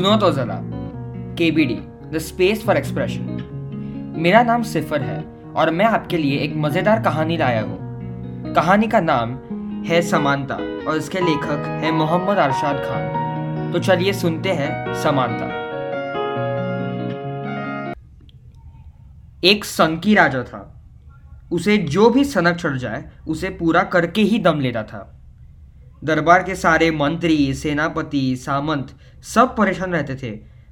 सुनो तो जरा. KBD the space for expression मेरा नाम सिफर है और मैं आपके लिए एक मज़ेदार कहानी लाया हूँ. कहानी का नाम है समानता और इसके लेखक है मोहम्मद अरशाद खान. तो चलिए सुनते हैं समानता. एक सनकी राजा था. उसे जो भी सनक चढ़ जाए, उसे पूरा करके ही दम लेता था। दरबार के सारे मंत्री, सेनापति, सामंत सब परेशान रहते थे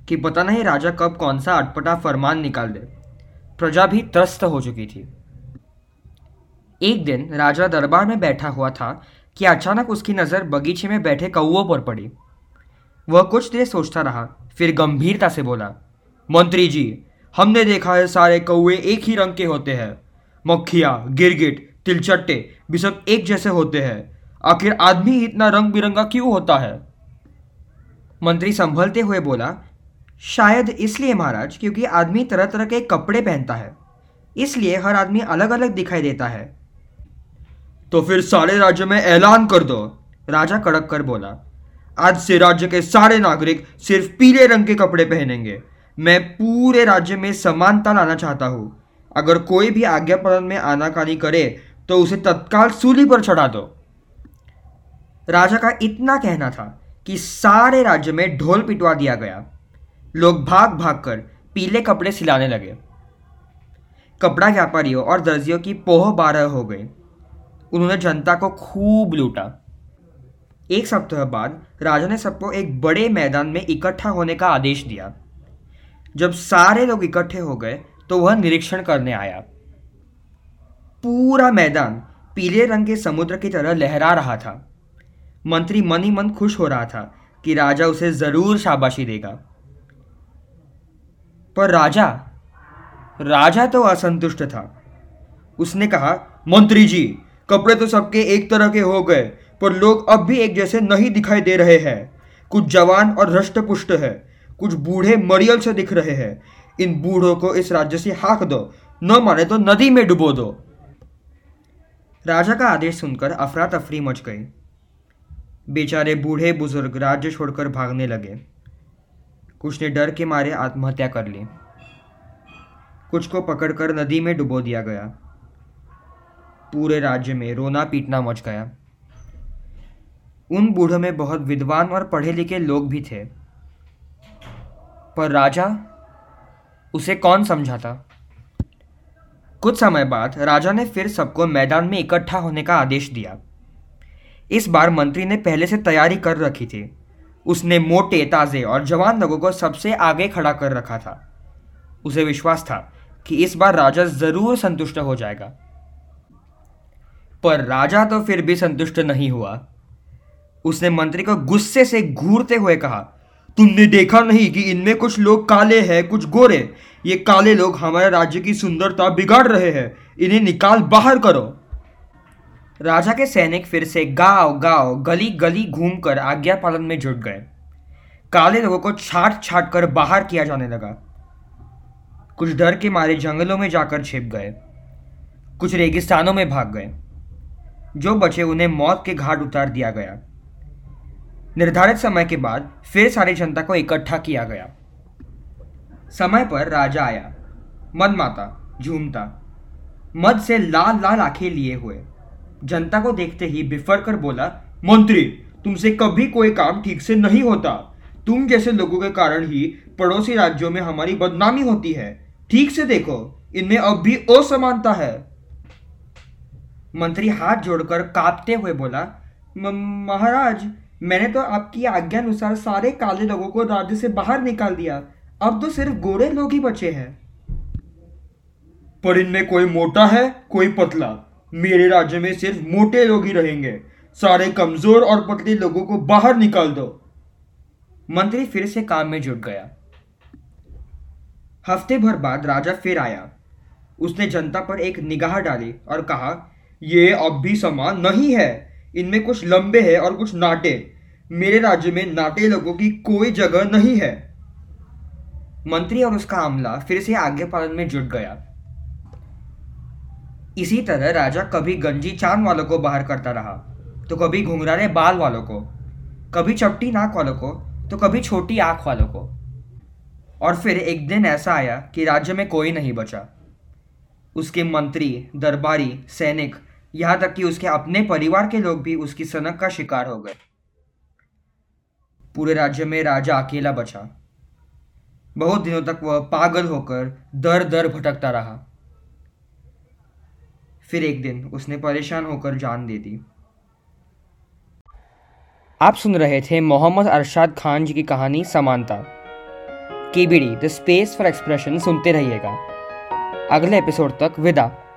कि पता नहीं राजा कब कौन सा अटपटा फरमान निकाल दे। प्रजा भी त्रस्त हो चुकी थी। एक दिन राजा दरबार में बैठा हुआ था कि अचानक उसकी नज़र बगीचे में बैठे कौओं पर पड़ी। वह कुछ देर सोचता रहा, फिर गंभीरता से बोला, मंत्री जी, हमने देखा है सारे कौए एक ही रंग के होते हैं। मक्खिया, गिरगिट, तिलचट्टे भी सब एक जैसे होते हैं। आखिर आदमी इतना रंग बिरंगा क्यों होता है? मंत्री संभलते हुए बोला, शायद इसलिए महाराज, क्योंकि आदमी तरह तरह के कपड़े पहनता है। इसलिए हर आदमी अलग अलग दिखाई देता है। तो फिर सारे राज्य में ऐलान कर दो। राजा कड़क कर बोला, आज से राज्य के सारे नागरिक सिर्फ़ पीले रंग के कपड़े पहनेंगे। मैं पूरे राज्य में समानता लाना चाहता हूँ। अगर कोई भी आज्ञा पालन में आनाकानी करे तो उसे तत्काल सूली पर चढ़ा दो। राजा का इतना कहना था कि सारे राज्य में ढोल पिटवा दिया गया। लोग भाग भाग कर पीले कपड़े सिलाने लगे। कपड़ा व्यापारियों और दर्जियों की पोह बारह हो गई। उन्होंने जनता को खूब लूटा। एक सप्ताह बाद राजा ने सबको एक बड़े मैदान में इकट्ठा होने का आदेश दिया। जब सारे लोग इकट्ठे हो गए तो वह निरीक्षण करने आया। पूरा मैदान पीले रंग के समुद्र की तरह लहरा रहा था। मंत्री मन ही मन खुश हो रहा था कि राजा उसे ज़रूर शाबाशी देगा। पर राजा राजा तो असंतुष्ट था। उसने कहा, मंत्री जी, कपड़े तो सबके एक तरह के हो गए, पर लोग अब भी एक जैसे नहीं दिखाई दे रहे हैं। कुछ जवान और हृष्ट पुष्ट है, कुछ बूढ़े मरियल से दिख रहे हैं। इन बूढ़ों को इस राज्य से हाक दो, न माने तो नदी में डुबो दो। राजा का आदेश सुनकर अफरा तफरी मच गई। बेचारे बूढ़े बुज़ुर्ग राज्य छोड़कर भागने लगे। कुछ ने डर के मारे आत्महत्या कर ली। कुछ को पकड़कर नदी में डुबो दिया गया। पूरे राज्य में रोना पीटना मच गया। उन बूढ़ों में बहुत विद्वान और पढ़े लिखे लोग भी थे। पर राजा उसे कौन समझाता? कुछ समय बाद राजा ने फिर सबको मैदान में इकट्ठा होने का आदेश दिया। इस बार मंत्री ने पहले से तैयारी कर रखी थी। उसने मोटे, ताज़े और जवान लोगों को सबसे आगे खड़ा कर रखा था। उसे विश्वास था कि इस बार राजा ज़रूर संतुष्ट हो जाएगा। पर राजा तो फिर भी संतुष्ट नहीं हुआ। उसने मंत्री को गुस्से से घूरते हुए कहा, तुमने देखा नहीं कि इनमें कुछ लोग काले हैं, कुछ गोरे? ये काले लोग हमारे राज्य की सुंदरता बिगाड़ रहे हैं। इन्हें निकाल बाहर करो। राजा के सैनिक फिर से गाँव गाँव, गली गली घूमकर आज्ञा पालन में जुट गए। काले लोगों को छाट छाट कर बाहर किया जाने लगा। कुछ डर के मारे जंगलों में जाकर छिप गए। कुछ रेगिस्तानों में भाग गए। जो बचे उन्हें मौत के घाट उतार दिया गया। निर्धारित समय के बाद फिर सारी जनता को इकट्ठा किया गया। समय पर राजा आया। मद माता झूमता, मद से लाल लाल आँखें लिए हुए। जनता को देखते ही बिफर कर बोला, मंत्री, तुमसे कभी कोई काम ठीक से नहीं होता। तुम जैसे लोगों के कारण ही पड़ोसी राज्यों में हमारी बदनामी होती है। ठीक से देखो, इनमें अब भी असमानता है। मंत्री हाथ जोड़कर कांपते हुए बोला महाराज, मैंने तो आपकी आज्ञा अनुसार सारे काले लोगों को राज्य से बाहर निकाल दिया। अब तो सिर्फ़ गोरे लोग ही बचे हैं। पर इनमें कोई मोटा है, कोई पतला। मेरे राज्य में सिर्फ़ मोटे लोग ही रहेंगे। सारे कमज़ोर और पतले लोगों को बाहर निकाल दो। मंत्री फिर से काम में जुट गया। हफ़्ते भर बाद राजा फिर आया। उसने जनता पर एक निगाह डाली और कहा यह अब भी समान नहीं है। इनमें कुछ लंबे हैं और कुछ नाटे। मेरे राज्य में नाटे लोगों की कोई जगह नहीं है। मंत्री और उसका आमला फिर से आगे पालन में जुट गया। इसी तरह राजा कभी गंजी चाँद वालों को बाहर करता रहा तो कभी घुंघराले बाल वालों को, कभी चपटी नाक वालों को तो कभी छोटी आँख वालों को। और फिर एक दिन ऐसा आया कि राज्य में कोई नहीं बचा। उसके मंत्री, दरबारी, सैनिक, यहाँ तक कि उसके अपने परिवार के लोग भी उसकी सनक का शिकार हो गए। पूरे राज्य में राजा अकेला बचा। बहुत दिनों तक वह पागल होकर दर दर भटकता रहा। फिर एक दिन उसने परेशान होकर जान दे दी। आप सुन रहे थे मोहम्मद अरशाद खान जी की कहानी समानता। KBD, the space for expression, सुनते रहिएगा। अगले एपिसोड तक विदा।